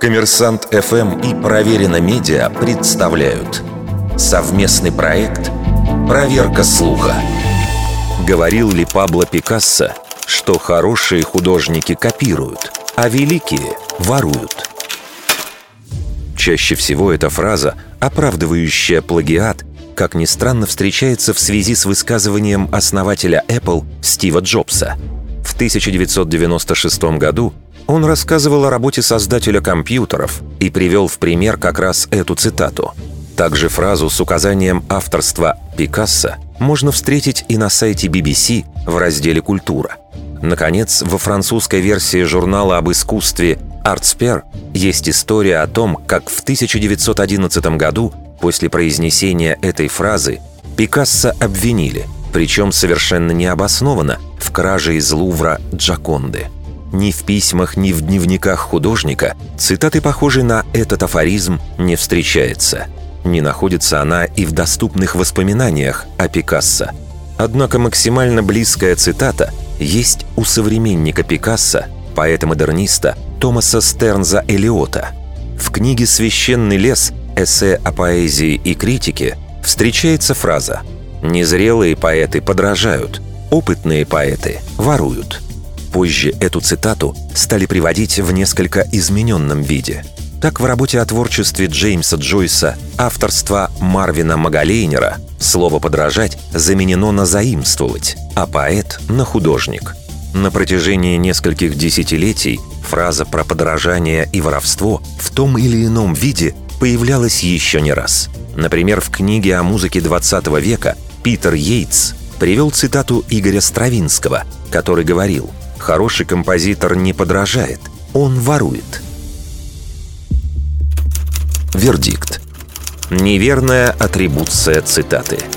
Коммерсант ФМ и Проверено Медиа представляют совместный проект «Проверка слуха». Говорил ли Пабло Пикассо, что хорошие художники копируют, а великие воруют? Чаще всего эта фраза, оправдывающая плагиат, как ни странно, встречается в связи с высказыванием основателя Apple Стива Джобса. В 1996 году он рассказывал о работе создателя компьютеров и привел в пример как раз эту цитату. Также фразу с указанием авторства Пикассо можно встретить и на сайте BBC в разделе «Культура». Наконец, во французской версии журнала об искусстве «Артспер» есть история о том, как в 1911 году после произнесения этой фразы Пикассо обвинили, причем совершенно необоснованно, в краже из Лувра Джаконды – ни в письмах, ни в дневниках художника цитаты, похожей на этот афоризм, не встречается. Не находится она и в доступных воспоминаниях о Пикассо. Однако максимально близкая цитата есть у современника Пикассо, поэта-модерниста Томаса Стернза Элиота. В книге «Священный лес. Эссе о поэзии и критике» встречается фраза «Незрелые поэты подражают, опытные поэты воруют». Позже эту цитату стали приводить в несколько измененном виде. Так в работе о творчестве Джеймса Джойса авторства Марвина Магалейнера слово «подражать» заменено на «заимствовать», а поэт — на «художник». На протяжении нескольких десятилетий фраза про подражание и воровство в том или ином виде появлялась еще не раз. Например, в книге о музыке 20 века Питер Йейтс привел цитату Игоря Стравинского, который говорил – Хороший композитор не подражает, он ворует. Вердикт. Неверная атрибуция цитаты –